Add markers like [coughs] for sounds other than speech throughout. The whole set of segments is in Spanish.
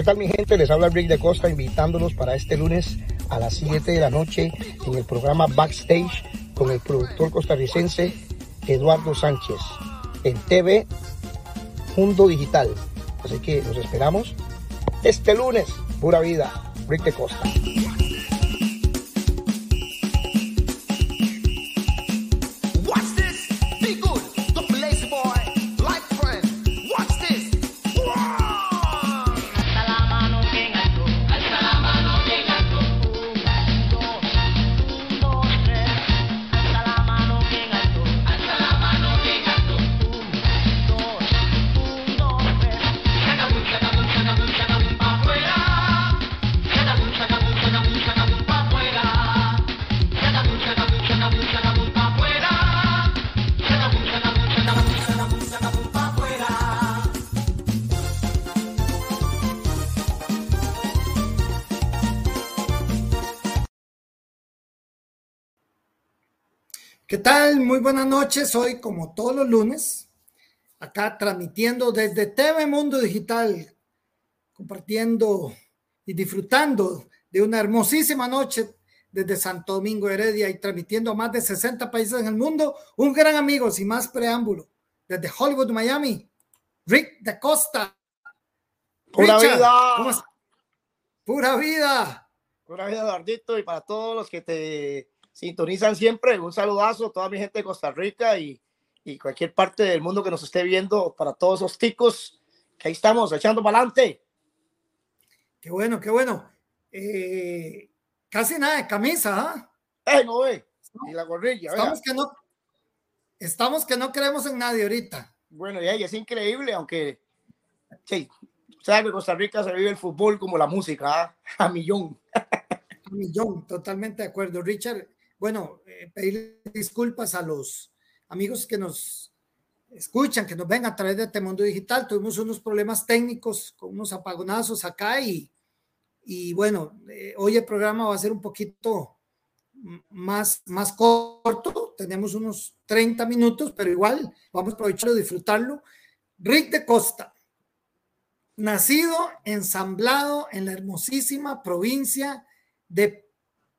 ¿Qué tal mi gente? Les habla Rick de Costa invitándolos para este lunes a las 7 de la noche en el programa Backstage con el productor costarricense Eduardo Sánchez en TV Mundo Digital. Así que los esperamos este lunes. Pura vida. Rick de Costa. Muy buenas noches. Hoy, como todos los lunes, acá transmitiendo desde TV Mundo Digital, compartiendo y disfrutando de una hermosísima noche desde Santo Domingo Heredia y transmitiendo a más de 60 países en el mundo. Un gran amigo, sin más preámbulo, desde Hollywood, Miami, Rick de Costa. Pura vida. Pura vida. Pura vida, Eduardito, y para todos los que te sintonizan siempre. Un saludazo a toda mi gente de Costa Rica y, y cualquier parte del mundo que nos esté viendo, para todos esos ticos que ahí estamos echando para adelante. Qué bueno, qué bueno. Eh, casi nada de camisa, ¿ah? ¿eh? no ve. Y la gorrilla. Estamos que, no, estamos que no creemos en nadie ahorita. Bueno, ya, es increíble, aunque sí, sabe que Costa Rica se vive el fútbol como la música, ¿ah? [laughs] a millón. a millón, totalmente de acuerdo. Richard, bueno, eh, pedirle disculpas a los amigos que nos escuchan, que nos ven a través de Temundo Digital. Tuvimos unos problemas técnicos con unos apagonazos acá y, y bueno, eh, hoy el programa va a ser un poquito más, más corto. Tenemos unos 30 minutos, pero igual vamos a aprovecharlo, disfrutarlo. Rick de Costa, nacido, ensamblado en la hermosísima provincia de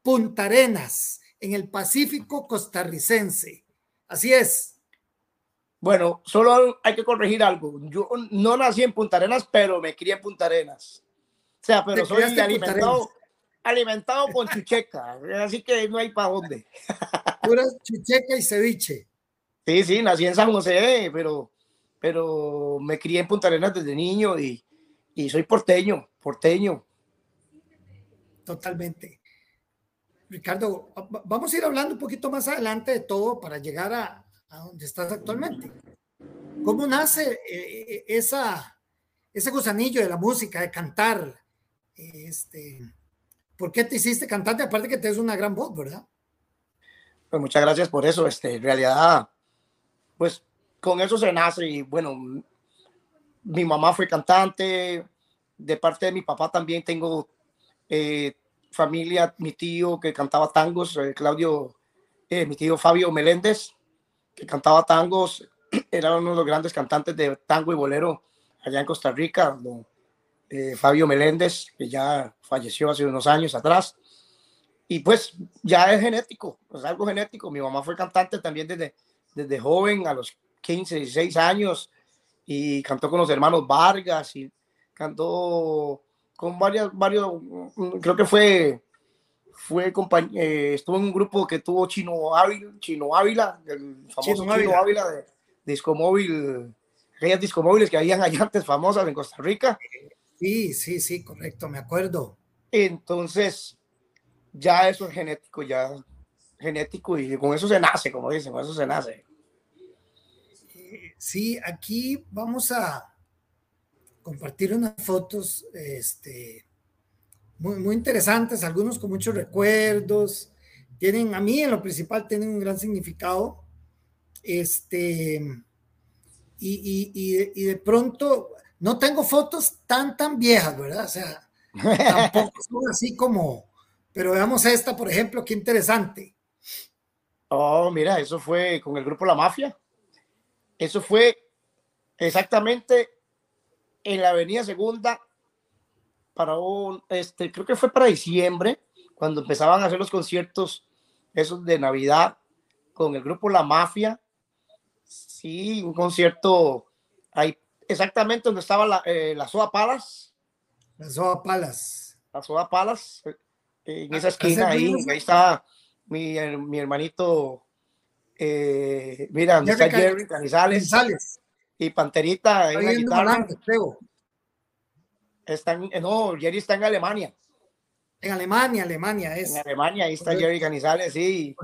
Punta Arenas, en el Pacífico costarricense. Así es. Bueno, solo hay que corregir algo. Yo no nací en Punta Arenas, pero me crié en Punta Arenas. O sea, pero soy alimentado, alimentado con chucheca, [laughs] así que no hay para dónde. [laughs] Pura chucheca y ceviche. Sí, sí, nací en San José, pero, pero me crié en Punta Arenas desde niño y, y soy porteño, porteño. Totalmente. Ricardo, vamos a ir hablando un poquito más adelante de todo para llegar a, donde estás actualmente. ¿Cómo nace eh, eh, esa, ese gusanillo de la música, de cantar? Este, ¿Por qué te hiciste cantante? Aparte que te es una gran voz, ¿verdad? Pues muchas gracias por eso. Este, en realidad, pues con eso se nace y bueno, mi mamá fue cantante, de parte de mi papá también tengo eh, familia, mi tío que cantaba tangos, eh, Claudio, eh, mi tío Fabio Meléndez, que cantaba tangos, [clears throat] era uno de los grandes cantantes de tango y bolero allá en Costa Rica, eh, Fabio Meléndez, que ya falleció hace unos años atrás. Y pues ya es genético, es algo genético. Mi mamá fue cantante también desde, desde joven, a los 15, 16 años, y cantó con los hermanos Vargas y cantó con varias, varios, mm, creo que fue, fue eh, estuvo en un grupo que tuvo Chino Ávila, Chino Ávila, el famoso Chino Ávila, de Discomóvil, aquellas discomóviles que habían allá antes famosas en Costa Rica. Sí, sí, sí, correcto, me acuerdo. Entonces, ya eso es genético, ya genético y con eso se nace, como dicen, con eso se nace. Sí, aquí vamos a, compartir unas fotos este, muy, muy interesantes, algunos con muchos recuerdos. Tienen, a mí en lo principal, tienen un gran significado. Este, y, y, y, de, pronto, no tengo fotos tan, tan viejas, ¿verdad? O sea, [laughs] tampoco son así como, pero veamos esta, por ejemplo, qué interesante. Oh, mira, eso fue con el grupo La Mafia. Eso fue exactamente en la Avenida Segunda, para un, este, creo que fue para diciembre, cuando empezaban a hacer los conciertos esos de Navidad con el grupo La Mafia. Sí, un concierto ahí exactamente donde estaba la, eh, la Soa Palas. La Soa Palas. La Soa Palas, eh, en esa esquina ahí, ahí está mi, mi hermanito, eh, mira, donde está Jerry Canizales, y Panterita en la guitarra. Están, no, Jerry está en Alemania. En Alemania, Alemania es. En Alemania, ahí está Jerry Canizales, sí.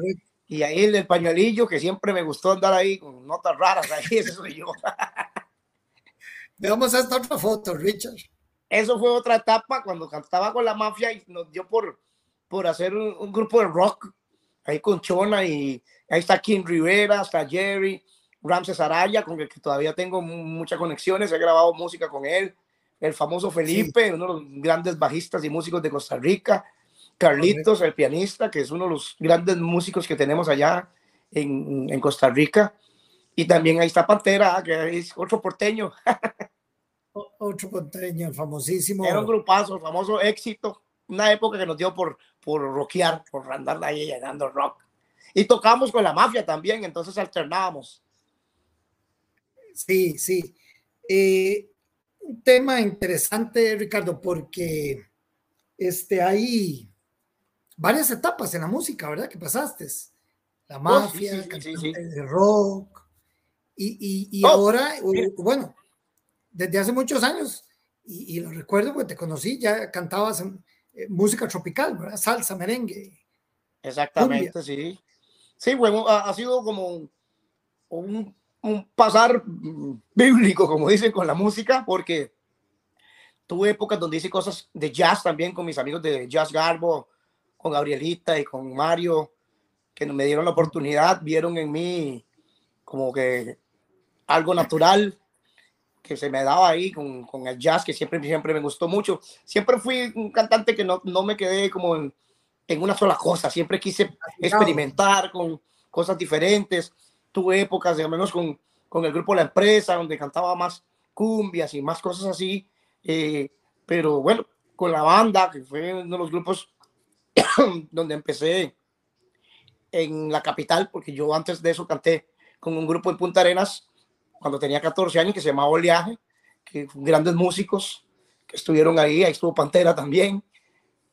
Y ahí el del pañuelillo, que siempre me gustó andar ahí con notas raras, ahí [laughs] ese soy yo. [laughs] Veamos esta otra foto, Richard. Eso fue otra etapa cuando cantaba con la mafia y nos dio por, por hacer un, grupo de rock ahí con Chona y ahí está Kim Rivera, está Jerry, Ramses Araya, con el que todavía tengo muchas conexiones, he grabado música con él, el famoso Felipe, uno de los grandes bajistas y músicos de Costa Rica, Carlitos, el pianista, que es uno de los grandes músicos que tenemos allá en, en Costa Rica, y también ahí está Pantera, que es otro porteño. otro porteño, el famosísimo. Era un grupazo, el famoso éxito, una época que nos dio por, por rockear, por andar ahí llegando rock. Y tocamos con la mafia también, entonces alternábamos. Sí, sí. Eh, un tema interesante, Ricardo, porque este, hay varias etapas en la música, ¿verdad? Que pasaste. La oh, mafia, el rock. Y, y, oh, ahora, bueno, desde hace muchos años, y, lo recuerdo porque te conocí, ya cantabas eh, música tropical, ¿verdad? Salsa, merengue. Exactamente, sí. Sí, bueno, ha, sido como un un pasar bíblico, como dicen, con la música, porque tuve épocas donde hice cosas de jazz también con mis amigos de Jazz Garbo, con Gabrielita y con Mario, que me dieron la oportunidad, vieron en mí como que algo natural que se me daba ahí con, con el jazz, que siempre, siempre me gustó mucho. Siempre fui un cantante que no, no me quedé como en, en una sola cosa, siempre quise experimentar con cosas diferentes tuve épocas, digamos, con, con el grupo La Empresa, donde cantaba más cumbias y más cosas así. Eh, pero bueno, con la banda, que fue uno de los grupos [coughs] donde empecé en la capital, porque yo antes de eso canté con un grupo en Punta Arenas cuando tenía 14 años que se llamaba Oleaje, que grandes músicos que estuvieron ahí, ahí estuvo Pantera también.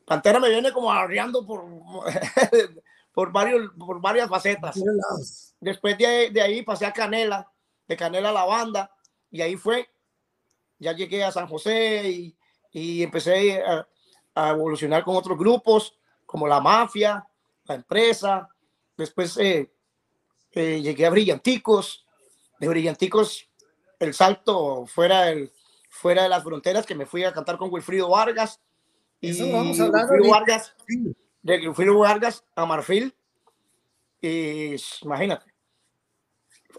Pantera me viene como arriando por, [laughs] por, varios, por varias facetas. Después de, de, ahí pasé a Canela, de Canela a la banda, y ahí fue. Ya llegué a San José y, y empecé a, a, evolucionar con otros grupos, como La Mafia, La Empresa. Después eh, eh, llegué a Brillanticos. De Brillanticos, el salto fuera, el, fuera de las fronteras, que me fui a cantar con Wilfrido Vargas. Y vamos a hablar Wilfrido Vargas, de Wilfrido Vargas a Marfil y imagínate,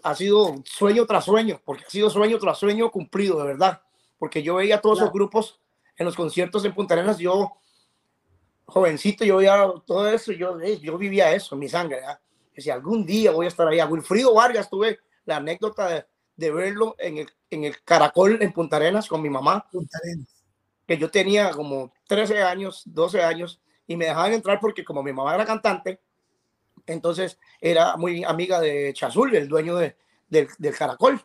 ha sido sueño tras sueño, porque ha sido sueño tras sueño cumplido, de verdad. Porque yo veía todos esos grupos en los conciertos en Punta Arenas, yo, jovencito, yo veía todo eso, yo, eh, yo vivía eso en mi sangre. si algún día voy a estar allá. Wilfrido Vargas, tuve la anécdota de, de verlo en el, en el, Caracol en Punta Arenas con mi mamá. Punta Arenas. Que yo tenía como 13 años, 12 años, y me dejaban entrar porque como mi mamá era cantante, entonces era muy amiga de Chazul, el dueño de, del, Caracol.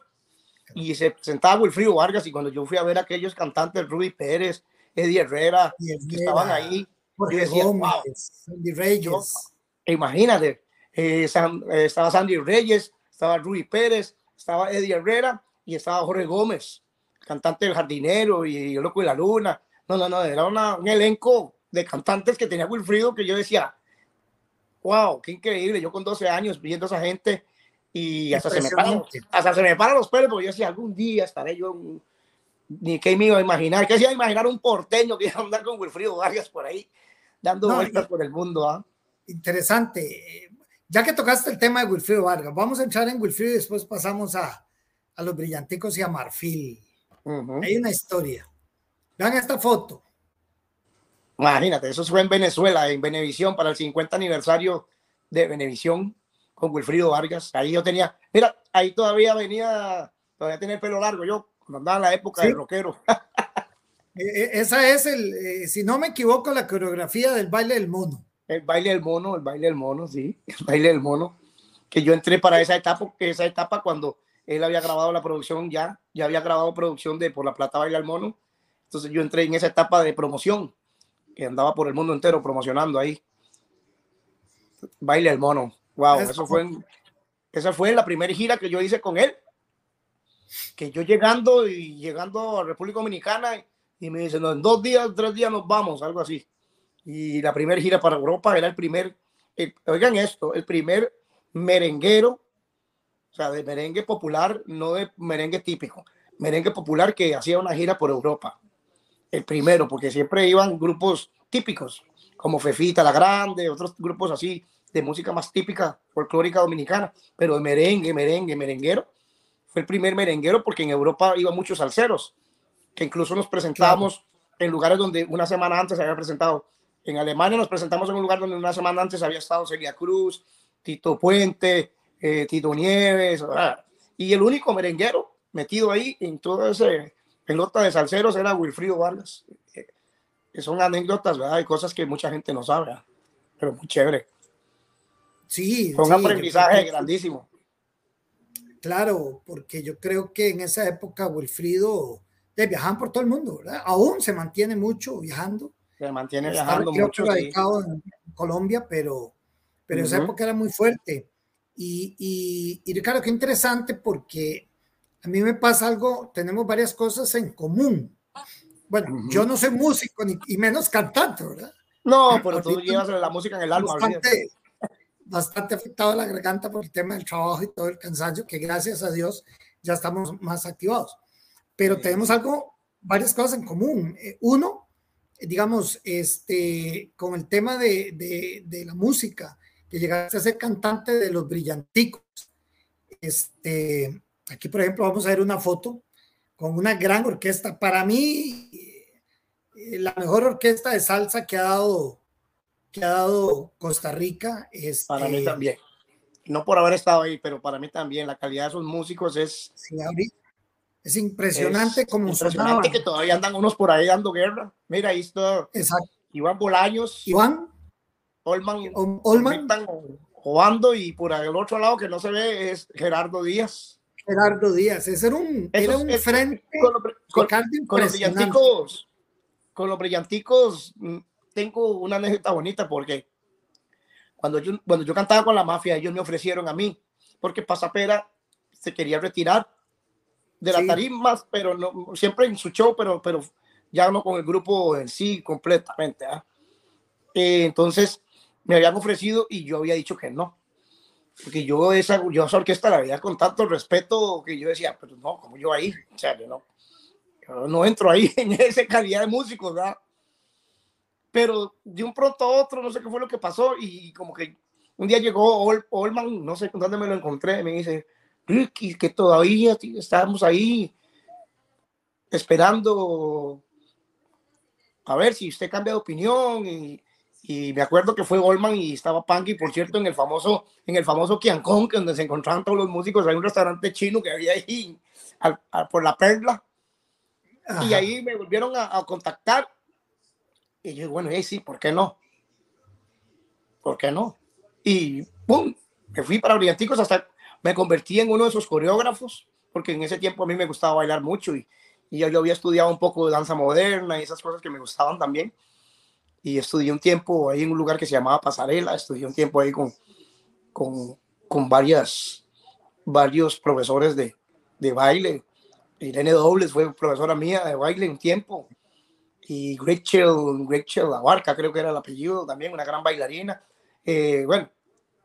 Y se presentaba Wilfrido Vargas y cuando yo fui a ver a aquellos cantantes, Ruby Pérez, Eddie Herrera, que estaban ahí, yo decía, wow, Sandy Reyes. imagínate, eh, eh, estaba Sandy Reyes, estaba Ruby Pérez, estaba Eddie Herrera y estaba Jorge Gómez, cantante del jardinero y el loco de la luna. No, no, no, era un elenco de cantantes que tenía Wilfrido que yo decía, wow, qué increíble. Yo con 12 años viendo a esa gente y hasta se, me paran, hasta se me paran los pelos porque yo decía, algún día estaré yo, ni qué me iba a imaginar, qué se iba a imaginar un porteño que iba a andar con Wilfrido Vargas por ahí, dando vueltas por el mundo. ¿ah? Interesante. Ya que tocaste el tema de Wilfrido Vargas, vamos a entrar en Wilfrido y después pasamos a, a los brillanticos y a Marfil. Hay una historia. Vean esta foto. Imagínate, eso fue en Venezuela, en Venevisión, para el 50 aniversario de Venevisión con Wilfrido Vargas. Ahí yo tenía, mira, ahí todavía venía, todavía tenía el pelo largo yo, cuando andaba en la época de rockero. Eh, [laughs] eh, esa es el, eh, si no me equivoco, la coreografía del baile del mono. El baile del mono, el baile del mono, sí, [laughs] el baile del mono. Que yo entré para esa etapa, esa etapa cuando él había grabado la producción ya, ya había grabado producción de Por la Plata Baila el Mono. Entonces yo entré en esa etapa de promoción, que andaba por el mundo entero promocionando ahí. Baile el Mono. Wow, eso fue, esa fue la primera gira que yo hice con él. Que yo llegando y llegando a República Dominicana y me dicen, no, en dos días, tres días nos vamos, algo así. Y la primera gira para Europa era el primer, oigan esto, el primer merenguero o sea, de merengue popular, no de merengue típico, merengue popular que hacía una gira por Europa. El primero, porque siempre iban grupos típicos, como Fefita la Grande, otros grupos así de música más típica folclórica dominicana, pero merengue, merengue, merenguero. Fue el primer merenguero porque en Europa iban muchos salseros, que incluso nos presentábamos en lugares donde una semana antes se había presentado. En Alemania nos presentamos en un lugar donde una semana antes había estado Celia Cruz, Tito Puente, eh, Tito Nieves, y el único merenguero metido ahí en toda esa pelota de salseros era Wilfrido Vargas. Eh, que son anécdotas, ¿verdad? Hay cosas que mucha gente no sabe, pero muy chévere. Sí. Fue un aprendizaje grandísimo. Claro, porque yo creo que en esa época Wilfrido de viajaban por todo el mundo, ¿verdad? Aún se mantiene mucho viajando. Se mantiene viajando mucho. radicado en Colombia, pero, pero esa época era muy fuerte. Y, y, Ricardo, qué interesante porque a mí me pasa algo, tenemos varias cosas en común. Bueno, yo no soy músico ni, y menos cantante, ¿verdad? No, pero tú llevas la música en el alma. Bastante, bastante afectado la garganta por el tema del trabajo y todo el cansancio, que gracias a Dios ya estamos más activados. Pero tenemos algo, varias cosas en común. Eh, uno, digamos, este, con el tema de, de, de la música, que llegaste a ser cantante de los brillanticos. Este, aquí, por ejemplo, vamos a ver una foto con una gran orquesta. Para mí, eh, la mejor orquesta de salsa que ha dado, que ha dado Costa Rica. es para mí este, también. No por haber estado ahí, pero para mí también la calidad de esos músicos es. es impresionante como impresionante que todavía andan unos por ahí dando guerra. Mira, ahí está Exacto. Iván Bolaños. Iván. Olman, Olman. jugando y por el otro lado que no se ve es Gerardo Díaz. Gerardo Díaz, ese era un, era un frente con, los brillanticos, con los brillanticos mm, tengo una anécdota bonita porque cuando yo, cuando yo cantaba con la mafia, ellos me ofrecieron a mí, porque Pasapera se quería retirar de las tarimas, pero no, siempre en su show, pero, pero ya no con el grupo en sí completamente. ¿ah? Eh, entonces, me habían ofrecido y yo había dicho que no. Porque yo esa, yo esa orquesta la veía con tanto respeto que yo decía, pero no, como yo ahí, o sea, yo no, no entro ahí [laughs] en esa calidad de músicos, ¿verdad? Pero de un pronto a otro, no sé qué fue lo que pasó y como que un día llegó Olman, no sé dónde me lo encontré, me dice, Ricky, que todavía estábamos ahí esperando a ver si usted cambia de opinión y me acuerdo que fue Goldman y estaba Panky, por cierto, en el famoso, en el famoso Quiancón, que donde se encontraban todos los músicos, hay un restaurante chino que había ahí por la perla. Y ahí me volvieron a, contactar. Y yo, bueno, sí, ¿por qué no? ¿Por qué no? Y ¡pum! Me fui para Brillanticos hasta me convertí en uno de esos coreógrafos, porque en ese tiempo a mí me gustaba bailar mucho y, y yo, yo había estudiado un poco de danza moderna y esas cosas que me gustaban también y estudié un tiempo ahí en un lugar que se llamaba Pasarela, estudié un tiempo ahí con, con, con varias, varios profesores de, de baile. Irene Dobles fue profesora mía de baile un tiempo. Y Rachel, Rachel Abarca, creo que era el apellido, también una gran bailarina. Eh, bueno,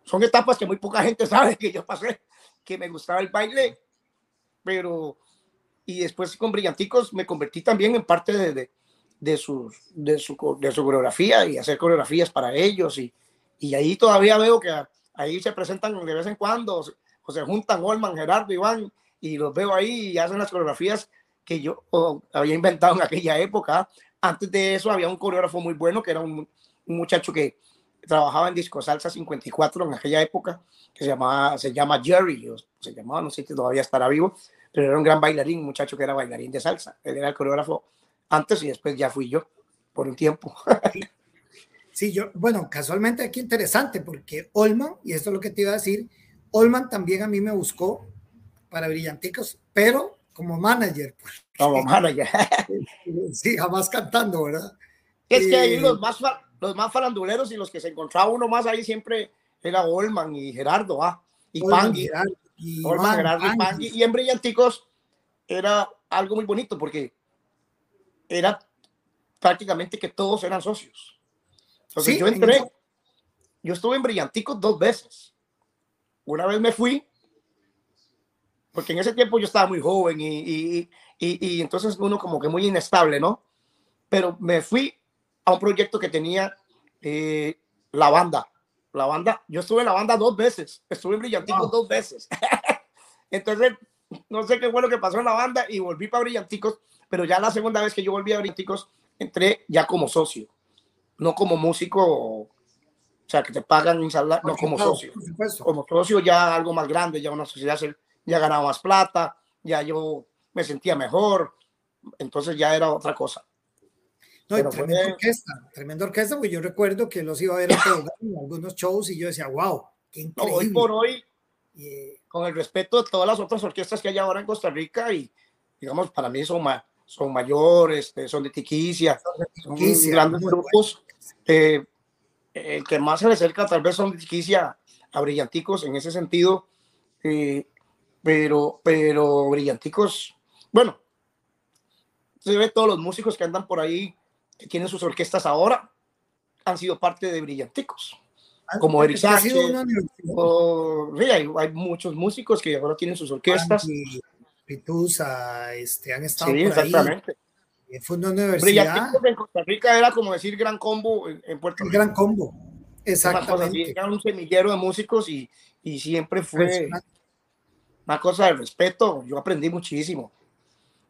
son etapas que muy poca gente [laughs] sabe que yo pasé, que me gustaba el baile, pero y después con Brillanticos me convertí también en parte de, de, sus, de, su, de su coreografía y hacer coreografías para ellos. Y, y ahí todavía veo que ahí se presentan de vez en cuando, o se juntan Olman, Gerardo, Iván, y los veo ahí y hacen las coreografías que yo había inventado en aquella época. Antes de eso había un coreógrafo muy bueno que era un, muchacho que trabajaba en Disco Salsa 54 en aquella época, que se, llamaba, se llama Jerry, o se llamaba, no sé si todavía estará vivo, pero era un gran bailarín, un muchacho que era bailarín de salsa. Él era el coreógrafo antes y después ya fui yo por un tiempo. [laughs] Sí, yo, bueno, casualmente aquí interesante porque Olman, y esto es lo que te iba a decir, Olman también a mí me buscó para Brillanticos, pero como manager. Como [laughs] manager. sí, jamás cantando, ¿verdad? Es que ahí eh, los más, los más faranduleros y los que se encontraba uno más ahí siempre era Olman y Gerardo, ¿ah? Y Pangui. Y Olman, Gerardo y Pangui. Y en Brillanticos era algo muy bonito porque era prácticamente que todos eran socios. Entonces yo entré, yo estuve en Brillanticos dos veces. Una vez me fui, porque en ese tiempo yo estaba muy joven y, y, y, y entonces uno como que muy inestable, ¿no? Pero me fui a un proyecto que tenía eh, la banda. La banda, yo estuve en la banda dos veces, estuve en Brillanticos dos veces. [laughs] Entonces, no sé qué fue lo que pasó en la banda y volví para Brillanticos, pero ya la segunda vez que yo volví a Brillanticos, entré ya como socio, no como músico, o sea, que te pagan instalar, no como socio. Como socio ya algo más grande, ya una sociedad ya ganaba más plata, ya yo me sentía mejor, entonces ya era otra cosa. No, y tremenda orquesta, tremenda orquesta, porque yo recuerdo que los iba a ver en algunos shows y yo decía, wow, qué increíble. hoy por hoy, con el respeto de todas las otras orquestas que hay ahora en Costa Rica, y digamos, para mí son, son mayores, este, son de Tiquicia, son, grandes grupos. Eh, el que más se le acerca tal vez son de Tiquicia a Brillanticos en ese sentido, eh, pero, pero Brillanticos, bueno, se ve todos los músicos que andan por ahí que tienen sus orquestas ahora han sido parte de Brillanticos, ah, como Eric Sánchez. hay, muchos músicos que ahora tienen sus orquestas. Pitusa, este, han estado sí, exactamente. ahí. Fue una universidad. en Costa Rica era como decir gran combo en, Puerto Rico. Gran combo, exactamente. Era un semillero de músicos y, y siempre fue una cosa de respeto. Yo aprendí muchísimo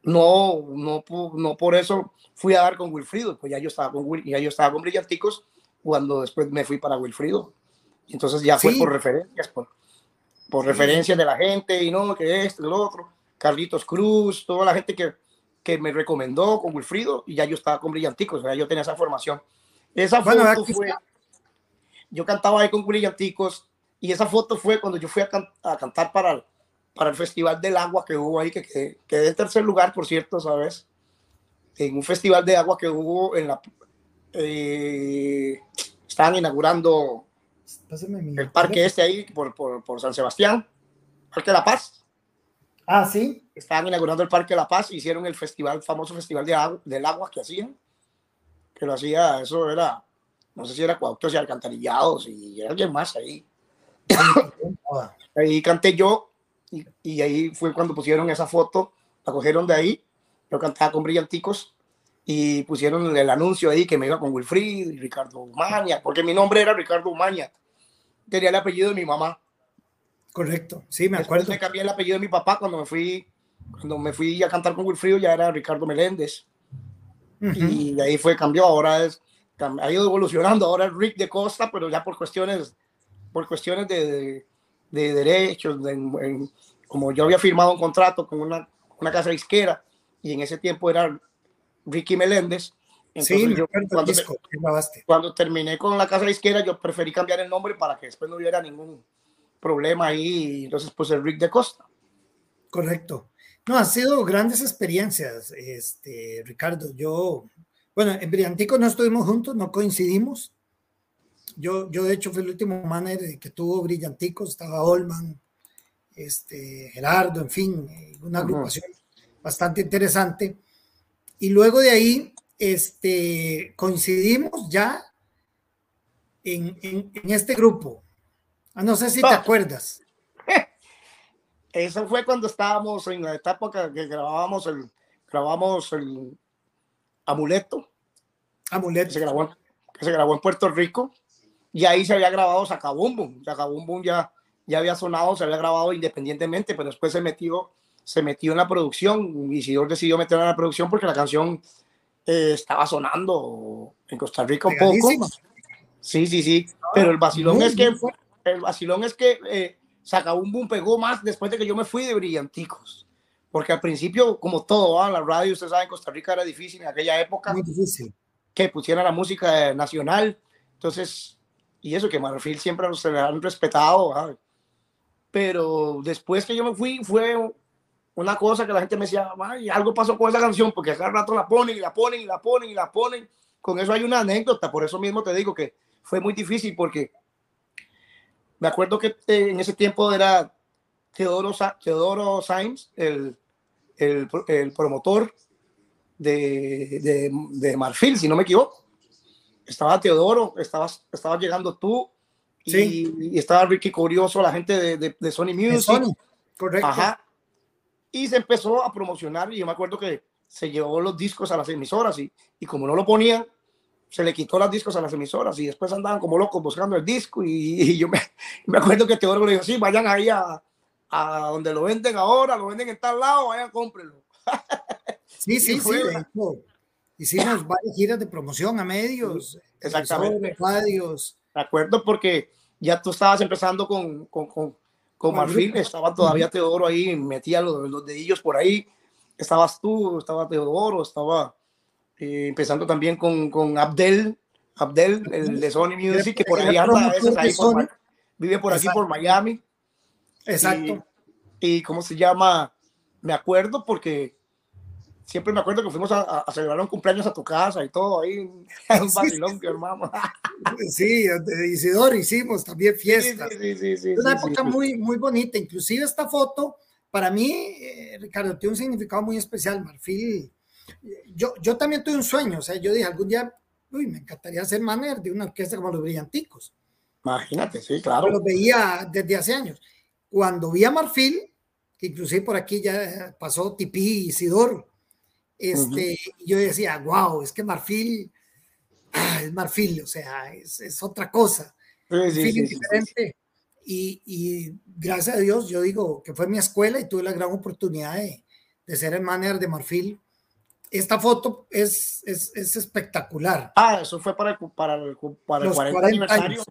no, no, no por eso fui a dar con Wilfrido, pues ya yo estaba con, ya yo estaba con Brillanticos cuando después me fui para Wilfrido. Entonces ya fue por referencias, por, por referencias de la gente y no, que esto, lo otro. Carlitos Cruz, toda la gente que, que me recomendó con Wilfrido y ya yo estaba con Brillanticos, o sea, yo tenía esa formación. Esa foto fue, yo cantaba ahí con Brillanticos y esa foto fue cuando yo fui a, a cantar para para el Festival del Agua que hubo ahí, que quedé, en tercer lugar, por cierto, ¿sabes? En un festival de agua que hubo en la... Eh, estaban inaugurando el parque este ahí por, por, por, San Sebastián, Parque de la Paz. Ah, sí. Estaban inaugurando el Parque de la Paz, hicieron el festival, famoso festival de del agua que hacían, que lo hacía, eso era, no sé si era Cuauhtémoc y Alcantarillados y alguien más ahí. [coughs] ahí canté yo y, ahí fue cuando pusieron esa foto, la cogieron de ahí, yo cantaba con Brillanticos y pusieron el anuncio ahí que me iba con Wilfrid y Ricardo Umaña, porque mi nombre era Ricardo Umaña, tenía el apellido de mi mamá. Correcto, sí, me acuerdo. me cambié el apellido de mi papá cuando me fui, cuando me fui a cantar con Wilfrido ya era Ricardo Meléndez. Y de ahí fue, cambió, ahora es, ha ido evolucionando, ahora es Rick de Costa, pero ya por cuestiones, por cuestiones de de derechos, como yo había firmado un contrato con una, una casa disquera y en ese tiempo era Ricky Meléndez. sí, yo, cuando, terminé con la casa disquera, yo preferí cambiar el nombre para que después no hubiera ningún problema ahí. Entonces, pues el Rick de Costa. Correcto. No, han sido grandes experiencias, este, Ricardo. Yo, bueno, en Brillantico no estuvimos juntos, no coincidimos, yo, yo de hecho fui el último manager que tuvo Brillanticos, estaba Olman, este, Gerardo, en fin, una agrupación bastante interesante. Y luego de ahí este, coincidimos ya en, en, este grupo. Ah, no sé si te acuerdas. [laughs] Eso fue cuando estábamos en la etapa que, grabábamos el, grabamos el Amuleto. Amuleto. se grabó, que se grabó en Puerto Rico y ahí se había grabado Sacabumbum. Sacabumbum ya, ya había sonado, se había grabado independientemente, pero después se metió, se metió en la producción. y Isidor decidió meterla en la producción porque la canción eh, estaba sonando en Costa Rica un poco. Sí, sí, sí. Pero el vacilón es que el vacilón es que eh, Sacabumbum pegó más después de que yo me fui de Brillanticos. porque al principio, como todo, ¿va? la radio, usted sabe, en Costa Rica era difícil en aquella época. Muy difícil. Que pusiera la música nacional. Entonces, y eso que Marfil siempre se le han respetado. ¿va? Pero después que yo me fui, fue una cosa que la gente me decía, Ay, algo pasó con esa canción, porque cada rato la ponen y la ponen y la ponen y la ponen. Con eso hay una anécdota, por eso mismo te digo que fue muy difícil, porque me acuerdo que eh, en ese tiempo era Teodoro, Teodoro Sainz, el, el, el promotor de, de, de, Marfil, si no me equivoco. Estaba Teodoro, estabas, estaba llegando tú sí. y, estaba Ricky Curioso, la gente de, de, de Sony Music. Sony, correcto. Ajá. Y se empezó a promocionar y yo me acuerdo que se llevó los discos a las emisoras y, y como no lo ponían, se le quitó los discos a las emisoras y después andaban como locos buscando el disco y, y yo me, [laughs] me, acuerdo que Teodoro le dijo, sí, vayan ahí a, a donde lo venden ahora, lo venden en tal lado, vayan, cómprenlo. [laughs] Sí, sí, sí. Hicimos varias giras de promoción a medios, exactamente. radios. De acuerdo, porque ya tú estabas empezando con, con, con, con Marfil, estaba todavía Teodoro ahí, metía los, los dedillos por ahí, estabas tú, estaba Teodoro, estaba eh, empezando también con, con Abdel, Abdel, el de Sony [laughs] Music, que por ahí anda a veces ahí por, vive por aquí por Miami. Exacto. Y, y, cómo se llama, me acuerdo porque siempre me acuerdo que fuimos a, a, celebrar un cumpleaños a tu casa y todo ahí, [laughs] un vacilón que armamos. Sí, de Isidoro hicimos también fiestas. Sí, sí, sí, sí, una época muy, muy bonita. Inclusive esta foto, para mí, eh, Ricardo, tiene un significado muy especial. Marfil, yo, yo también tuve un sueño, o sea, yo dije algún día, uy, me encantaría ser manager de una orquesta como los Brillanticos. Imagínate, sí, claro. Lo veía desde hace años. Cuando vi a Marfil, que inclusive por aquí ya pasó Tipí y Isidoro, este, uh -huh. yo decía, wow, es que Marfil, ah, es Marfil, o sea, es, es otra cosa. Sí, sí, sí, diferente. Y, y, gracias a Dios, yo digo que fue mi escuela y tuve la gran oportunidad de, de ser el manager de Marfil. Esta foto es, es, es espectacular. Ah, eso fue para el, para el, para el 40, 40 aniversario.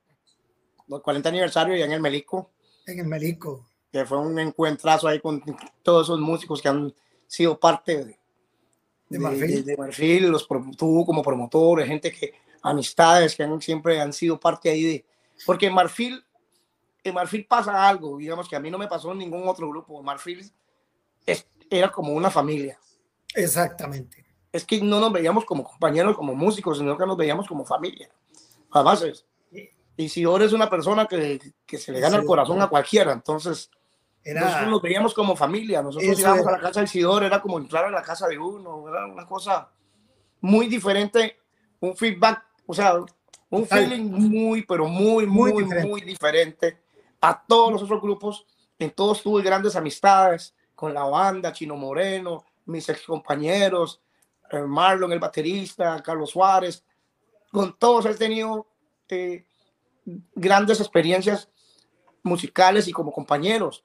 Los 40 aniversario ya en el Melico. En el Melico. Que fue un encuentrazo ahí con todos esos músicos que han sido parte de, de Marfil. De, de Marfil, los tú como promotor, gente que, amistades que han, siempre han sido parte ahí de, porque en Marfil, en Marfil pasa algo, digamos que a mí no me pasó en ningún otro grupo, Marfil es, era como una familia. Exactamente. Es que no nos veíamos como compañeros, como músicos, sino que nos veíamos como familia. Además, es, Isidoro es una persona que, que se le gana sí, el corazón a cualquiera, entonces era, nosotros nos veíamos como familia, nosotros íbamos era. a la casa de Isidoro, era como entrar a la casa de uno, era una cosa muy diferente, un feedback, o sea, un feeling muy, pero muy, muy, muy diferente. muy diferente a todos los otros grupos. En todos tuve grandes amistades con la banda, Chino Moreno, mis ex compañeros, eh, Marlon, el baterista, Carlos Suárez, con todos he tenido eh, grandes experiencias musicales y como compañeros,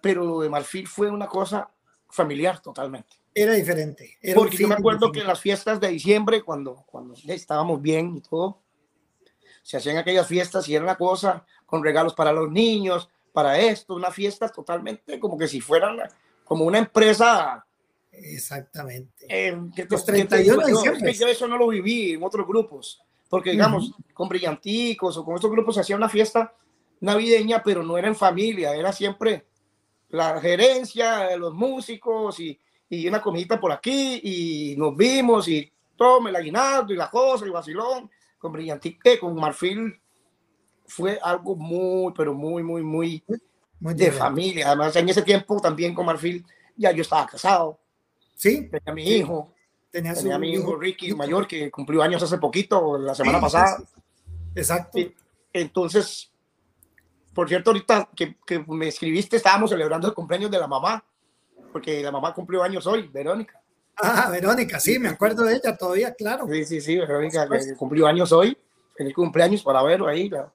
pero lo de Marfil fue una cosa familiar totalmente. Era diferente. Era Porque yo me acuerdo que en las fiestas de diciembre, cuando, cuando estábamos bien y todo, se hacían aquellas fiestas y era una cosa con regalos para los niños, para esto, una fiesta totalmente como que si fueran como una empresa. Exactamente. Eh, que, los 31 que, es que yo eso no lo viví en otros grupos, porque digamos, uh -huh. con Brillanticos o con estos grupos se hacía una fiesta navideña, pero no era en familia, era siempre la gerencia, los músicos y, y una comidita por aquí y nos vimos y tome el aguinaldo y la cosa y vacilón con Brillantique, con Marfil fue algo muy, pero muy, muy, muy, muy de familia. Además, en ese tiempo también con Marfil ya yo estaba casado. Sí. Tenía mi sí. hijo. Tenía, tenía su mi hijo, hijo Ricky hijo. mayor que cumplió años hace poquito, la semana sí, pasada. Exacto. Y, entonces, por cierto, ahorita que, que, me escribiste, estábamos celebrando el cumpleaños de la mamá, porque la mamá cumplió años hoy, Verónica. Ah, Verónica, sí, me acuerdo de ella todavía, claro. Sí, sí, sí, Verónica cumplió años hoy. Feliz cumpleaños para Vero ahí, la,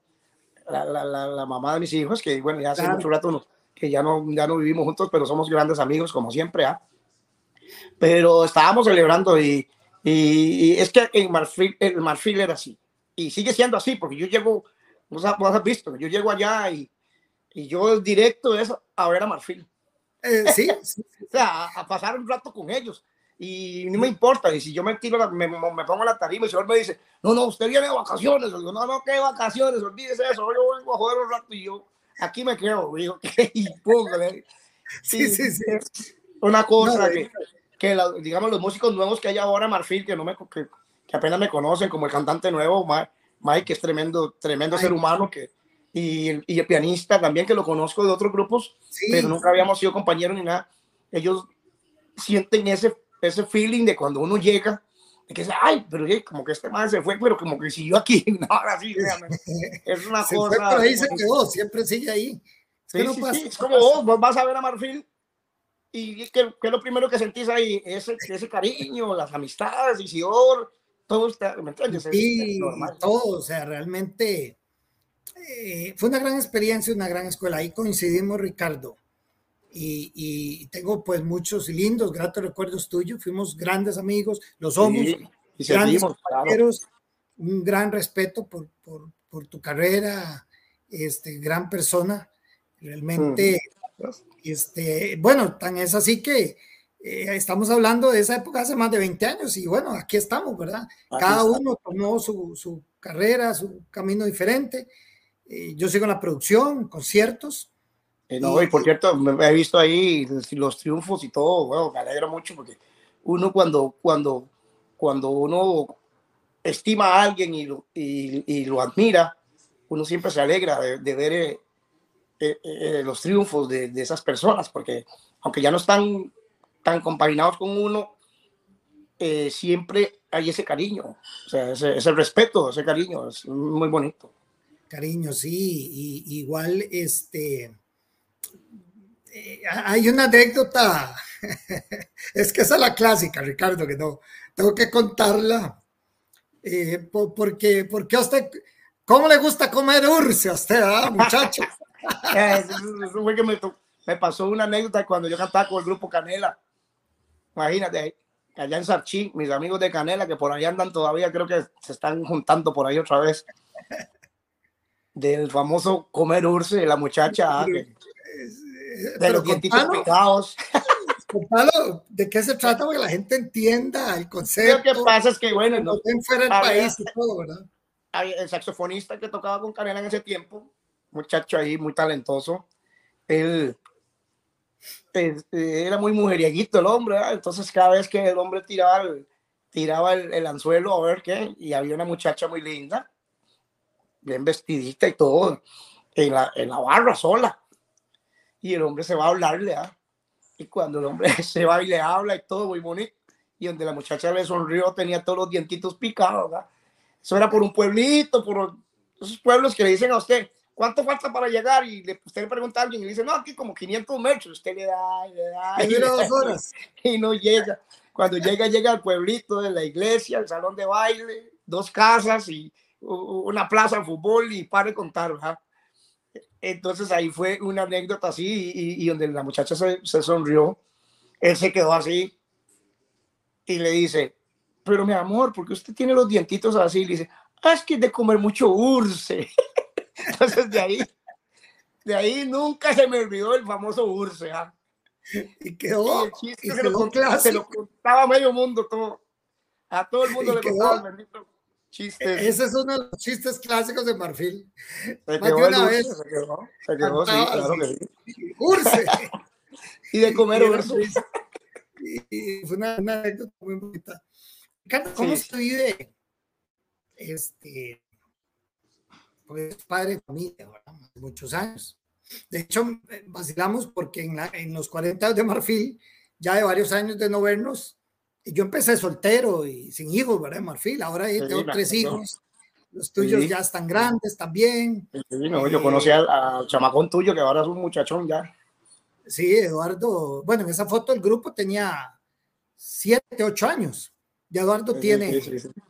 la, la, la, mamá de mis hijos, que bueno, ya hace claro. mucho rato no, que ya no, ya no vivimos juntos, pero somos grandes amigos, como siempre. ¿ah? Pero estábamos celebrando y, y, y, es que en Marfil, el Marfil era así. Y sigue siendo así, porque yo llego, vos has, vos has visto, yo llego allá y, y yo directo es a ver a Marfil. Eh, sí, [laughs] o sea, a, pasar un rato con ellos. Y no me importa, y si yo me tiro, me, me pongo la tarima y el señor me dice, no, no, usted viene de vacaciones. Yo no, no, ¿qué vacaciones? Olvídese eso, yo vengo a joder un rato y yo aquí me quedo, digo, [laughs] póngale. Sí, sí, sí. Una cosa que, que digamos, los músicos nuevos que hay ahora, Marfil, que, no me, que, que apenas me conocen, como el cantante nuevo, Mike, que es tremendo, tremendo ser humano, que, y, y, el pianista también, que lo conozco de otros grupos, pero nunca habíamos sido compañeros ni nada. Ellos sienten ese, ese feeling de cuando uno llega, de que ay, pero como que este man se fue, pero como que siguió aquí. [laughs] No, así, es una cosa. Fue, ahí se quedó, siempre sigue ahí. Es, sí, sí, sí. es como vos, vos vas a ver a Marfil y ¿qué, es lo primero que sentís ahí? Ese, ese cariño, las amistades, Isidor, todo está, ¿me entiendes? Sí, todo, o sea, realmente eh, fue una gran experiencia, una gran escuela. Ahí coincidimos, Ricardo. Y, y, tengo pues muchos lindos, gratos recuerdos tuyos. Fuimos grandes amigos, los somos, y grandes compañeros. Un gran respeto por, por, por, tu carrera, este, gran persona. Realmente, este, bueno, tan es así que eh, estamos hablando de esa época hace más de 20 años y bueno, aquí estamos, ¿verdad? Cada uno tomó su, su, carrera, su camino diferente. Eh, yo sigo en la producción, conciertos. Eh, no, y, por cierto, me he visto ahí los triunfos y todo, bueno, me alegro mucho porque uno cuando, cuando, cuando uno estima a alguien y lo, y, y lo admira, uno siempre se alegra de, de ver los triunfos de, de, esas personas, porque aunque ya no están tan compaginados con uno, eh, siempre hay ese cariño, o sea, ese, ese, respeto, ese cariño, es muy bonito. Cariño, sí, y, igual este, eh, hay una anécdota, [laughs] es que esa es la clásica, Ricardo, que no, tengo que contarla, eh, porque, porque usted, ¿cómo le gusta comer urce a usted, ah, [laughs] [laughs] muchacho? eso, fue que me, me pasó una anécdota cuando yo cantaba con el grupo Canela Imagínate, allá en Sarchí, mis amigos de Canela, que por ahí andan todavía, creo que se están juntando por ahí otra vez. Del famoso comer urce, la muchacha. Ah, de los dientitos picados. [laughs] ¿de qué se trata? Para que la gente entienda el concepto. Lo que pasa es que, bueno, no, fuera el país y todo, ¿verdad? El saxofonista que tocaba con Canela en ese tiempo, muchacho ahí muy talentoso, él este, era muy mujerieguito el hombre, entonces cada vez que el hombre tiraba el, tiraba el, anzuelo a ver qué, y había una muchacha muy linda, bien vestidita y todo, en la, en la barra sola. Y el hombre se va a hablarle, ¿ah? y cuando el hombre [laughs] se va y le habla y todo muy bonito, y donde la muchacha le sonrió tenía todos los dientitos picados, Eso era por un pueblito, por esos pueblos que le dicen a usted, ¿cuánto falta para llegar? Y le, usted le pregunta a alguien y dice, no, aquí como 500 metros. Usted le da, y le da. Y, le dos horas. [laughs] y no llega. Cuando llega, llega al pueblito de la iglesia, el salón de baile, dos casas y una plaza de fútbol y para de contar, ¿verdad? Entonces ahí fue una anécdota así y, y donde la muchacha se, se, sonrió, él se quedó así y le dice, pero mi amor, ¿por qué usted tiene los dientitos así? Y le dice, ah, es que es de comer mucho urce. [laughs] Entonces de ahí, de ahí nunca se me olvidó el famoso Urse. ¿ah? Y quedó. Y se, lo contaba, se, lo contaba, a medio mundo todo. A todo el mundo le contaba el bendito chiste. Ese es uno de los chistes clásicos de Marfil. Se quedó una vez. Se quedó, se quedó, sí, claro que sí. Urse. [laughs] y de comer urse. Y fue una, una anécdota muy bonita. ¿Cómo sí. se vive este, es padre de familia, muchos años. De hecho, eh, vacilamos porque en, la, en los 40 de Marfil, ya de varios años de no vernos, yo empecé soltero y sin hijos, ¿verdad? Marfil, ahora tengo tres hijos. Los tuyos ya están grandes también. no, yo conocí al, al, chamacón tuyo que ahora es un muchachón ya. Sí, Eduardo. Bueno, en esa foto el grupo tenía 7, 8 años. Y Eduardo tiene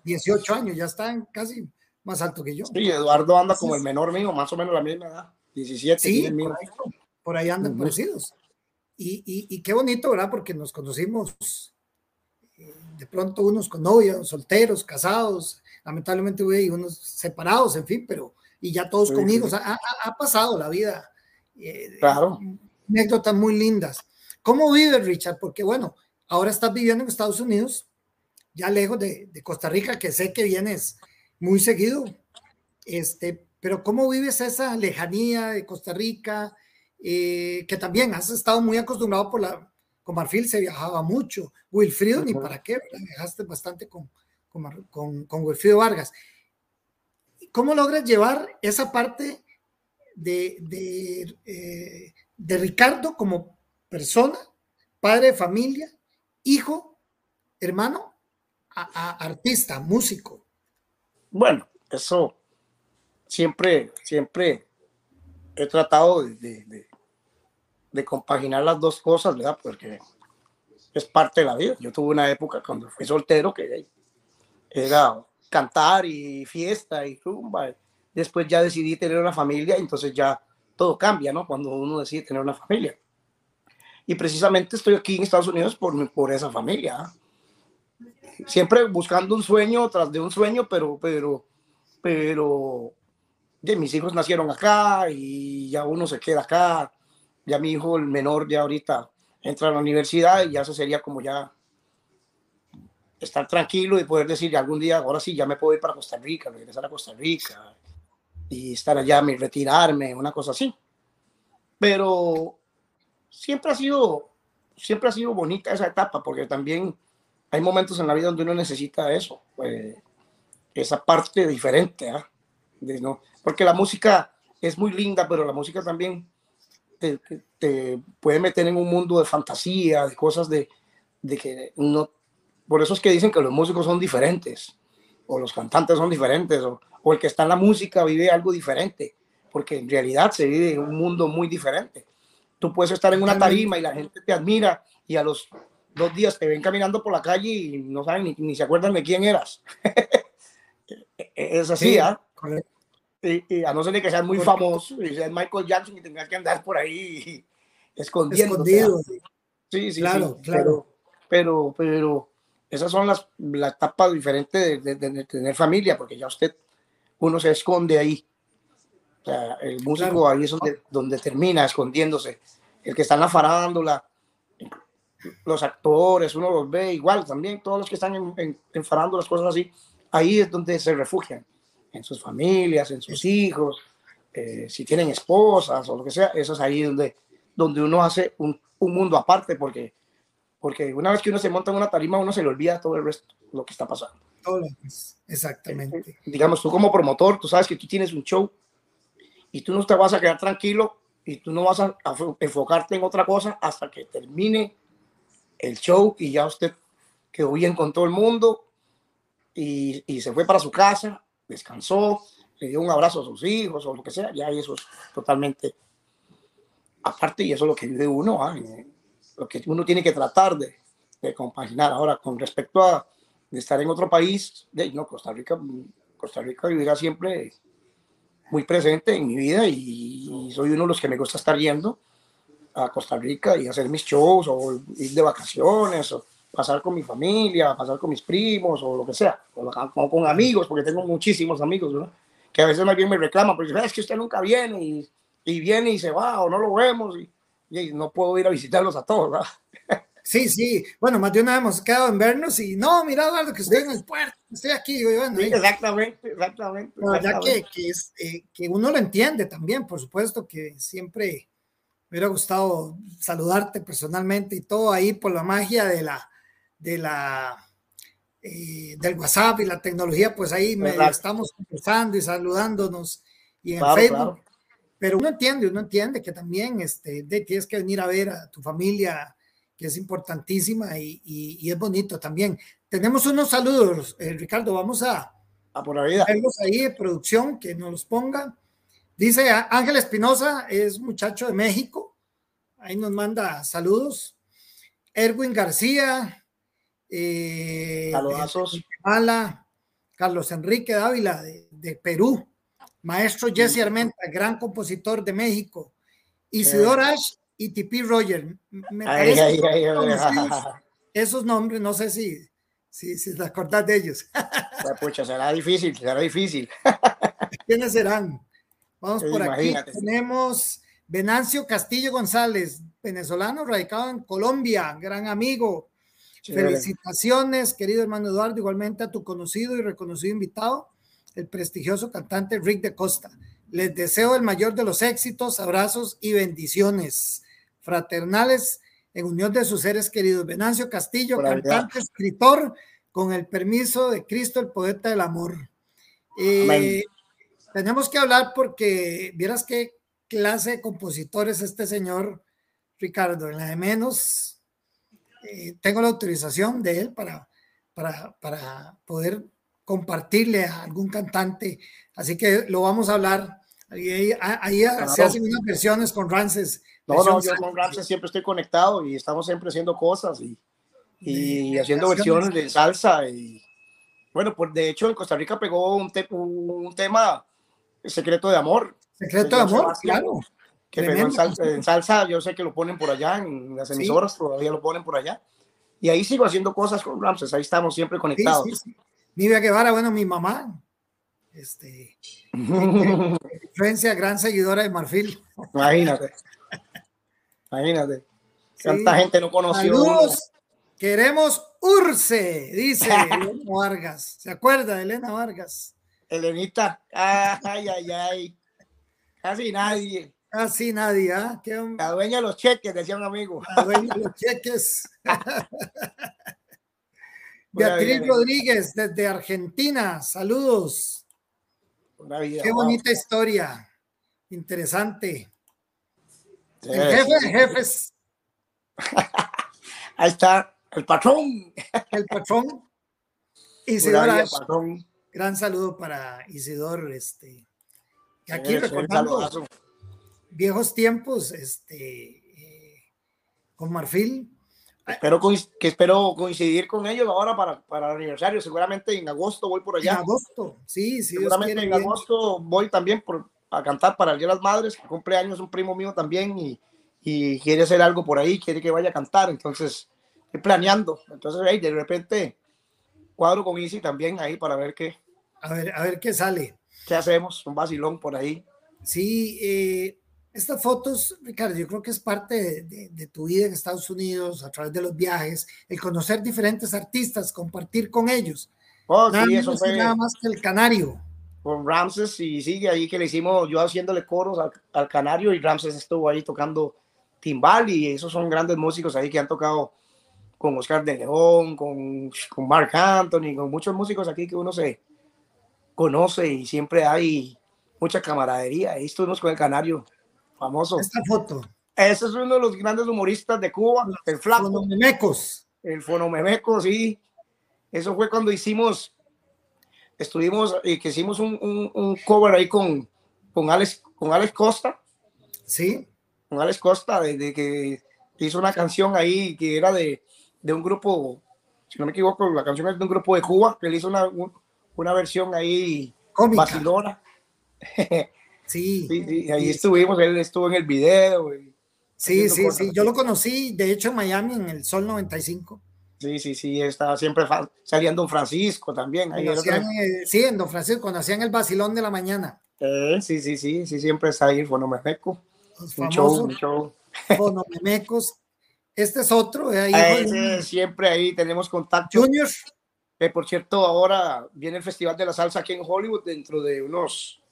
18 años, ya están casi más alto que yo. Sí, Eduardo anda como el menor mío, más o menos la misma edad, 17. Sí, por ahí, por ahí, andan uh -huh. parecidos. Y, y, y, qué bonito, ¿verdad? Porque nos conocimos eh, de pronto unos con novios, solteros, casados, lamentablemente y unos separados, en fin, pero y ya todos sí, conmigo. Sí. O sea, ha, ha, pasado la vida. Eh, claro. Anécdotas muy lindas. ¿Cómo vives, Richard? Porque bueno, ahora estás viviendo en Estados Unidos, ya lejos de, de Costa Rica, que sé que vienes muy seguido. Este, pero ¿cómo vives esa lejanía de Costa Rica? Eh, que también has estado muy acostumbrado por la, con Marfil se viajaba mucho, Wilfrido ni para qué, viajaste bastante con, con, con, Wilfrido Vargas. ¿Cómo logras llevar esa parte de, de, eh, de Ricardo como persona, padre de familia, hijo, hermano, a, artista, músico? Bueno, eso siempre, siempre he tratado de, de compaginar las dos cosas, ¿verdad? Porque es parte de la vida. Yo tuve una época cuando fui soltero que era cantar y fiesta y rumba. Después ya decidí tener una familia, entonces ya todo cambia, ¿no? Cuando uno decide tener una familia. Y precisamente estoy aquí en Estados Unidos por, por esa familia. Siempre buscando un sueño tras de un sueño, pero, pero, pero, de mis hijos nacieron acá y ya uno se queda acá ya mi hijo, el menor, ya ahorita entra a la universidad y ya eso sería como ya estar tranquilo y poder decir algún día, ahora sí, ya me puedo ir para Costa Rica, regresar a Costa Rica y estar allá, retirarme, una cosa así. Pero siempre ha sido, siempre ha sido bonita esa etapa, porque también hay momentos en la vida donde uno necesita eso, pues, esa parte diferente, ¿ah? ¿no? porque la música es muy linda, pero la música también te, puede meter en un mundo de fantasía, de cosas de, de que no... Por eso es que dicen que los músicos son diferentes, o los cantantes son diferentes, o, o el que está en la música vive algo diferente, porque en realidad se vive en un mundo muy diferente. Tú puedes estar en una tarima y la gente te admira y a los dos días te ven caminando por la calle y no saben ni, ni se acuerdan de quién eras. [laughs] es así, ¿ah? y, a no ser de que seas muy famoso y seas Michael Jackson y tengas que andar por ahí [laughs] escondiendo. Escondido. Sí, sí, claro, claro. Pero, pero, esas son las la etapa diferente de, de, tener familia, porque ya usted, uno se esconde ahí. O sea, el músico ahí es donde, donde termina escondiéndose. El que está en la farándula, los actores, uno los ve igual también, todos los que están en, en, en farándulas, cosas así, ahí es donde se refugian en sus familias, en sus hijos, eh, si tienen esposas o lo que sea, eso es ahí donde, donde uno hace un, un, mundo aparte, porque, porque una vez que uno se monta en una tarima, uno se le olvida todo el resto, lo que está pasando. Exactamente. Eh, digamos, tú como promotor, tú sabes que tú tienes un show y tú no te vas a quedar tranquilo y tú no vas a enfocarte en otra cosa hasta que termine el show y ya usted quedó bien con todo el mundo y, y se fue para su casa descansó, le dio un abrazo a sus hijos o lo que sea, ya eso es totalmente aparte y eso es lo que vive uno, ¿ah? lo que uno tiene que tratar de, de, compaginar. Ahora, con respecto a estar en otro país, de, no, Costa Rica, Costa Rica vivirá siempre muy presente en mi vida y, soy uno de los que me gusta estar yendo a Costa Rica y hacer mis shows o ir de vacaciones o pasar con mi familia, pasar con mis primos o lo que sea, o, con amigos, porque tengo muchísimos amigos, ¿no? que a veces más bien me reclaman, porque es que usted nunca viene y, y, viene y se va o no lo vemos y, y no puedo ir a visitarlos a todos. ¿verdad? [laughs] Sí, sí. Bueno, más de una vez hemos quedado en vernos y no, mira, Eduardo, que estoy en el puerto, estoy aquí. Bueno, sí, exactamente, exactamente. Ya que, que, es, eh, que uno lo entiende también, por supuesto, que siempre me hubiera gustado saludarte personalmente y todo ahí por la magia de la, de la, eh, del WhatsApp y la tecnología, pues ahí me, estamos conversando y saludándonos y en Facebook. Pero uno entiende, uno entiende que también este, de, tienes que venir a ver a tu familia, que es importantísima y, y, es bonito también. Tenemos unos saludos, eh, Ricardo, vamos a, a por la vida. ahí de producción que nos los ponga. Dice Ángel Espinosa, es muchacho de México, ahí nos manda saludos. Erwin García, eh, Carlos Enrique Dávila de, Perú, maestro Jesse Armenta, gran compositor de México, Isidor Ash y Tipi Roger. esos nombres, no sé si, si, si te acordás de ellos. Pucha, será difícil, será difícil. ¿Quiénes serán? Vamos por aquí. Tenemos Venancio Castillo González, venezolano radicado en Colombia, gran amigo. Felicitaciones, querido hermano Eduardo, igualmente a tu conocido y reconocido invitado, el prestigioso cantante Rick de Costa. Les deseo el mayor de los éxitos, abrazos y bendiciones fraternales en unión de sus seres queridos. Venancio Castillo, cantante, escritor, con el permiso de Cristo, el poeta del amor. Eh, tenemos que hablar porque vieras qué clase de compositores este señor Ricardo, en la de menos. Eh, tengo la autorización de él para, para, para poder compartirle a algún cantante, así que lo vamos a hablar. Ahí, ahí, se hacen unas versiones con Rances. No, no, yo con Rances siempre estoy conectado y estamos siempre haciendo cosas y, y haciendo versiones de salsa. Y bueno, pues de hecho en Costa Rica pegó un, un tema Secreto de Amor. Secreto de Amor, claro. Que pegó en salsa, yo sé que lo ponen por allá, en las emisoras todavía lo ponen por allá. Y ahí sigo haciendo cosas con Ramses, ahí estamos siempre conectados. Sí, Nivea Guevara, bueno, mi mamá, este, [laughs] influencia, gran seguidora de Marfil. Imagínate. Imagínate. Cuánta gente no conoció. Saludos. Queremos Urce, dice [laughs] Elena Vargas. ¿Se acuerda de Elena Vargas? Elenita. Ay, ay, ay. Casi nadie. Casi nadie, ¿ah? La dueña de los cheques, decía un amigo. La dueña de los cheques. [laughs] Beatriz Rodríguez, desde Argentina, saludos. Qué bonita historia, interesante. El jefe de jefes. [laughs] Ahí está, el patrón. El patrón. Isidor Gran saludo para Isidor, este. Aquí recordando viejos tiempos, este, eh, con Marfil, Espero que espero coincidir con ellos ahora para, para el aniversario. Seguramente en agosto voy por allá. En agosto, sí, sí. Seguramente en agosto voy también por, a cantar para el Día de las Madres, que cumpleaños un primo mío también y, y, quiere hacer algo por ahí, quiere que vaya a cantar. Entonces, estoy planeando. Entonces, ahí de repente cuadro con Easy también ahí para ver qué. A ver, a ver qué sale. ¿Qué hacemos? Un vacilón por ahí. Sí, eh, estas fotos, Ricardo, yo creo que es parte de, tu vida en Estados Unidos, a través de los viajes, el conocer diferentes artistas, compartir con ellos. Oh, nada, sí, eso fue nada más que el Canario. Con Ramses y sí, ahí que le hicimos, yo haciéndole coros al, Canario y Ramses estuvo ahí tocando timbal y esos son grandes músicos ahí que han tocado con Oscar de León, con, con Mark Anthony, con muchos músicos aquí que uno se conoce y siempre hay mucha camaradería. Ahí estuvimos con el Canario famoso. Esta foto. Ese es uno de los grandes humoristas de Cuba, el flaco. Fonomemecos. El Fonomemecos, sí. Eso fue cuando hicimos, estuvimos y que hicimos un, un, cover ahí con, con, Alex, con Alex Costa. Sí. Con Alex Costa, de, que hizo una canción ahí que era de, de, un grupo, si no me equivoco, la canción es de un grupo de Cuba, que él hizo una, una versión ahí Cómica. [laughs] [laughs] Sí, sí, ahí estuvimos, él estuvo en el video. Sí, sí, sí, yo lo conocí, de hecho, en Miami, en el Sol 95. Sí, sí, sí, estaba siempre saliendo Don Francisco también. Ahí eh, sí, en Don Francisco, cuando hacían el vacilón de la mañana. Eh, sí, sí, sí, sí, siempre está ahí el Fonomemeco. Un show, un show. [laughs] Fonomemecos. Este es otro. Eh, ahí siempre ahí tenemos contacto. Junior. por cierto, ahora viene el Festival de la Salsa aquí en Hollywood dentro de unos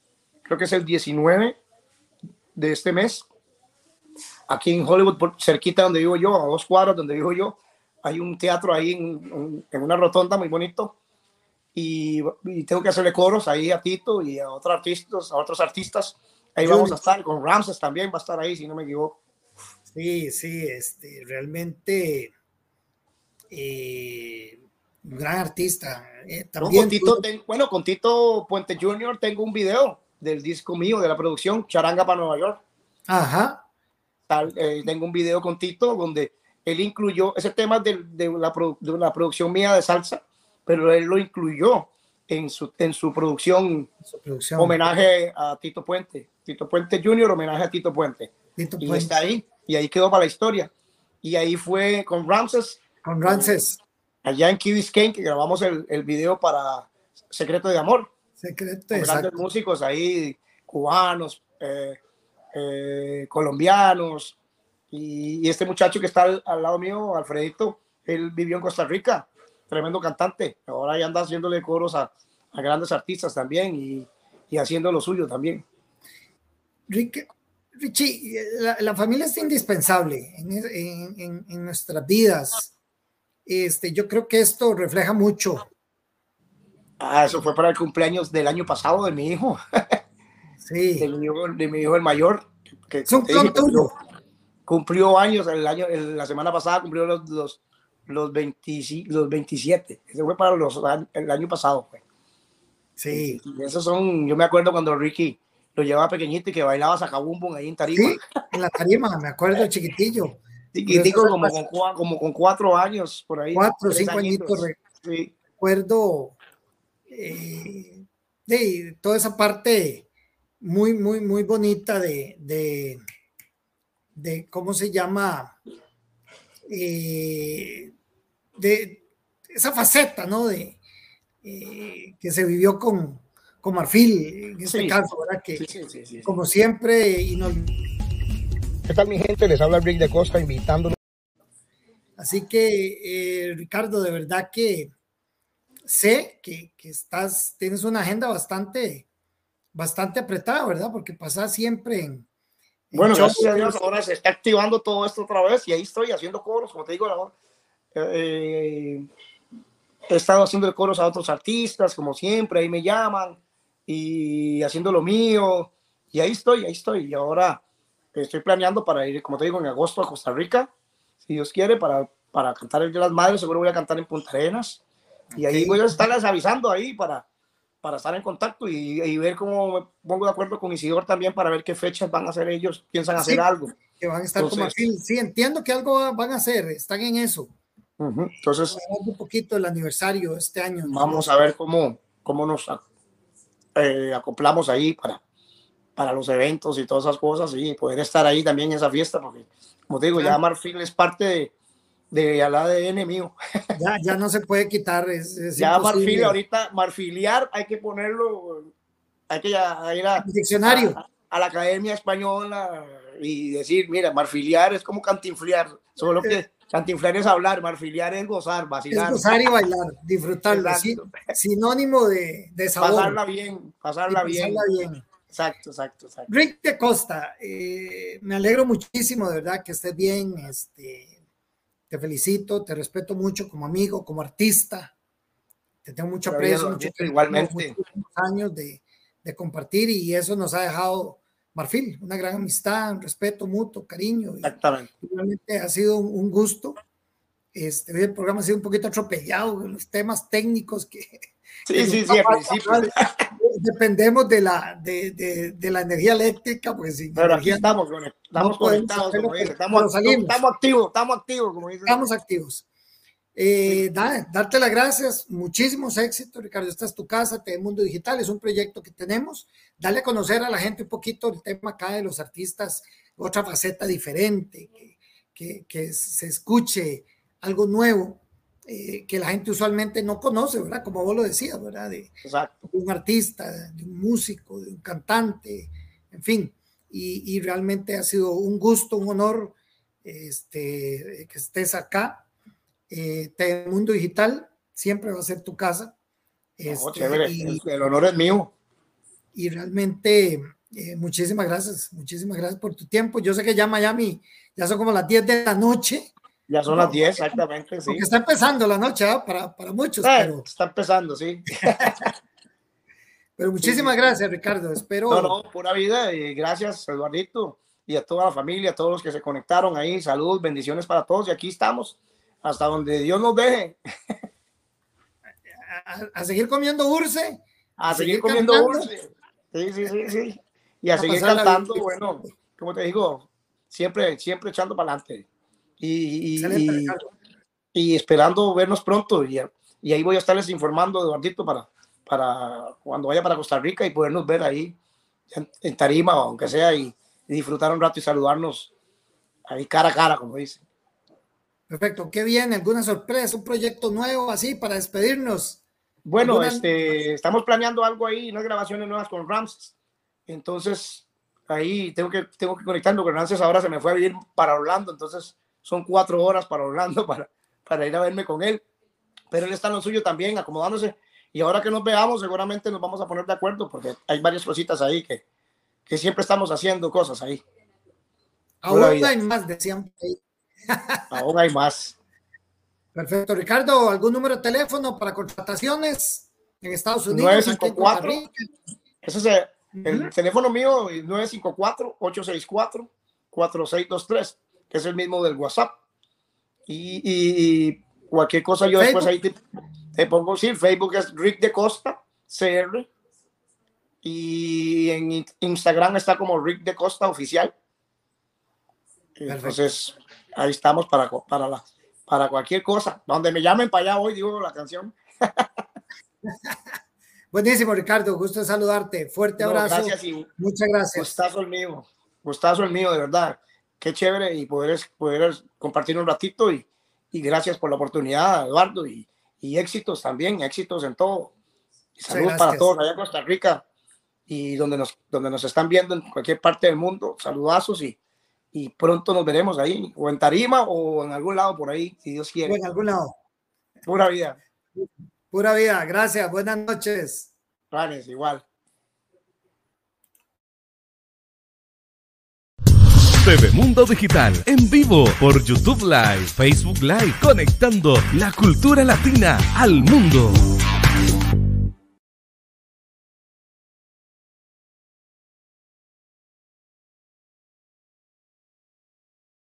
creo que es el 19 de este mes, aquí en Hollywood, cerquita donde vivo yo, a dos cuadros donde vivo yo, hay un teatro ahí en, una rotonda muy bonito y, tengo que hacerle coros ahí a Tito y a otros artistas, a otros artistas. Ahí vamos a estar, con Ramses también va a estar ahí, si no me equivoco. Sí, sí, este, realmente eh, un gran artista. Eh, también bueno, con Tito Puente Jr. tengo un video del disco mío, de la producción, Charanga para Nueva York. Ajá. Tal, eh, tengo un video con Tito donde él incluyó ese tema de, de, la, de la producción mía de salsa, pero él lo incluyó en su, en su producción, homenaje a Tito Puente. Tito Puente Jr., homenaje a Tito Puente. y está ahí, y ahí quedó para la historia. Y ahí fue con Ramses. Con Ramses. Allá en Key Biscayne, que grabamos el, el video para Secreto de Amor. Secreto, grandes músicos ahí, cubanos, eh, eh, colombianos, Y, este muchacho que está al, lado mío, Alfredito, él vivió en Costa Rica, tremendo cantante. Ahora ya anda haciéndole coros a, a grandes artistas también y, y, haciendo lo suyo también. Rick, Richie, la, familia es indispensable en, en, en, nuestras vidas. Este, yo creo que esto refleja mucho. Ah, eso fue para el cumpleaños del año pasado de mi hijo. [laughs] Sí. De mi hijo, de mi hijo el mayor. Que, es un tuyo cumplió años el año, la semana pasada cumplió los, los, los, 20, los 27. Ese fue para los, el año pasado. Fue. Sí. esos son, yo me acuerdo cuando Ricky lo llevaba pequeñito y que bailaba sacabumbum ahí en tarima. Sí, en la tarima, me acuerdo, chiquitillo. Chiquitico, como con, como con cuatro años, por ahí. Cuatro, cinco añitos. Sí. Recuerdo eh, de toda esa parte muy, muy, muy bonita de, de de cómo se llama, eh, de esa faceta, ¿no? De, eh, que se vivió con, con Marfil, en este caso, ¿verdad? Que como siempre, y nos... ¿Qué tal mi gente? Les habla Rick de Costa invitándonos. Así que, eh, Ricardo, de verdad que sé que, que, estás, tienes una agenda bastante, bastante apretada, ¿verdad? Porque pasas siempre en, bueno, gracias a Dios, ahora se está activando todo esto otra vez y ahí estoy haciendo coros, como te digo, eh, he estado haciendo coros a otros artistas, como siempre, ahí me llaman y haciendo lo mío y ahí estoy, ahí estoy. Y ahora estoy planeando para ir, como te digo, en agosto a Costa Rica, si Dios quiere, para, para cantar el de las Madres, seguro voy a cantar en Punta Arenas y ahí voy a estarles avisando ahí para para estar en contacto y, ver cómo me pongo de acuerdo con Isidor también para ver qué fechas van a hacer ellos, piensan hacer algo. Que van a estar como así. Sí, entiendo que algo van a hacer, están en eso. Entonces, un poquito el aniversario este año. Vamos a ver cómo, cómo nos eh, acoplamos ahí para, para los eventos y todas esas cosas y poder estar ahí también en esa fiesta, porque, como te digo, ya Marfil es parte de, de al ADN mío. Ya, ya no se puede quitar. Es, ya marfil, ahorita, marfiliar, hay que ponerlo, hay que ir a, diccionario. A, la Academia Española y decir, mira, marfiliar es como cantinfliar, solo que cantinfliar es hablar, marfiliar es gozar, vacilar. Es gozar y bailar, disfrutarlo, sinónimo de, de sabor. Pasarla bien, pasarla, bien. bien. Exacto, exacto, exacto. Rick de Costa, eh, me alegro muchísimo, de verdad, que estés bien, este, te felicito, te respeto mucho como amigo, como artista. Te tengo mucho aprecio, mucho igualmente. años de, de, compartir y eso nos ha dejado Marfil, una gran amistad, un respeto mutuo, cariño. Exactamente. Realmente ha sido un, gusto. Este, el programa ha sido un poquito atropellado en los temas técnicos que. [laughs] Sí, sí, sí, al principio [laughs] dependemos de la, de, de, de, la energía eléctrica, pues sin Pero aquí estamos, estamos conectados, como dice, estamos, estamos, activos, estamos activos, como dice. Estamos activos. Eh, darte las gracias, muchísimos éxitos, Ricardo. Esta es tu casa, TV Mundo Digital, es un proyecto que tenemos. Dale a conocer a la gente un poquito el tema acá de los artistas, otra faceta diferente, que, que, que se escuche algo nuevo eh, que la gente usualmente no conoce, ¿verdad? Como vos lo decías, ¿verdad? De, un artista, de un músico, de un cantante, en fin. Y, realmente ha sido un gusto, un honor este, que estés acá. Eh, Mundo Digital siempre va a ser tu casa. Este, el honor es mío. Y realmente, eh, muchísimas gracias, muchísimas gracias por tu tiempo. Yo sé que ya Miami, ya son como las 10 de la noche. Ya son las 10, exactamente, sí. Porque está empezando la noche ¿ah? para, para, muchos. Eh, pero... Está empezando, sí. [laughs] pero muchísimas gracias, Ricardo. Espero. No, no, pura vida. Y gracias, Eduardito, y a toda la familia, a todos los que se conectaron ahí. Salud, bendiciones para todos. Y aquí estamos, hasta donde Dios nos deje. [laughs] a, seguir comiendo urce. A, seguir, comiendo urce. Sí, sí, sí, sí. Y a, seguir cantando, bueno, como te digo, siempre, siempre echando para adelante y, y, esperando vernos pronto. Y, y, ahí voy a estarles informando, Eduardito, para, para cuando vaya para Costa Rica y podernos ver ahí en, Tarima, aunque sea, y, disfrutar un rato y saludarnos ahí cara a cara, como dicen. Perfecto, qué bien, alguna sorpresa, un proyecto nuevo así para despedirnos. Bueno, este, estamos planeando algo ahí, unas grabaciones nuevas con Rams. Entonces, ahí tengo que, tengo que conectarme, porque Nancy ahora se me fue a vivir para Orlando, entonces son cuatro horas para Orlando [laughs] para, para ir a verme con él. Pero él está en lo suyo también, acomodándose. Y ahora que nos veamos, seguramente nos vamos a poner de acuerdo, porque hay varias cositas ahí que, que siempre estamos haciendo cosas ahí. Aún hay más, decían. Aún hay más. Perfecto. Ricardo, ¿algún número de teléfono para contrataciones en Estados Unidos? 954. Ese es el, teléfono mío, 954-864-4623, que es el mismo del WhatsApp. Y, cualquier cosa yo después ahí te, pongo, sí, Facebook es Rick de Costa, CR. Y en Instagram está como Rick de Costa Oficial. Entonces, ahí estamos para, para la para cualquier cosa. Donde me llamen para allá hoy, digo la canción. [laughs] Buenísimo, Ricardo. Gusto saludarte. Fuerte abrazo. gracias y Muchas gracias. Gustazo el mío. Gustazo el mío, de verdad. Qué chévere y poder, poder compartir un ratito y, y gracias por la oportunidad, Eduardo, y, y éxitos también, éxitos en todo. saludos para todos allá en Costa Rica y donde nos, donde nos están viendo en cualquier parte del mundo. Saludazos y, y pronto nos veremos ahí, o en Tarima o en algún lado por ahí, si Dios quiere. en algún lado. Pura vida. Pura vida, gracias, buenas noches. Planes, igual. TV Mundo Digital en vivo por YouTube Live, Facebook Live, conectando la cultura latina al mundo.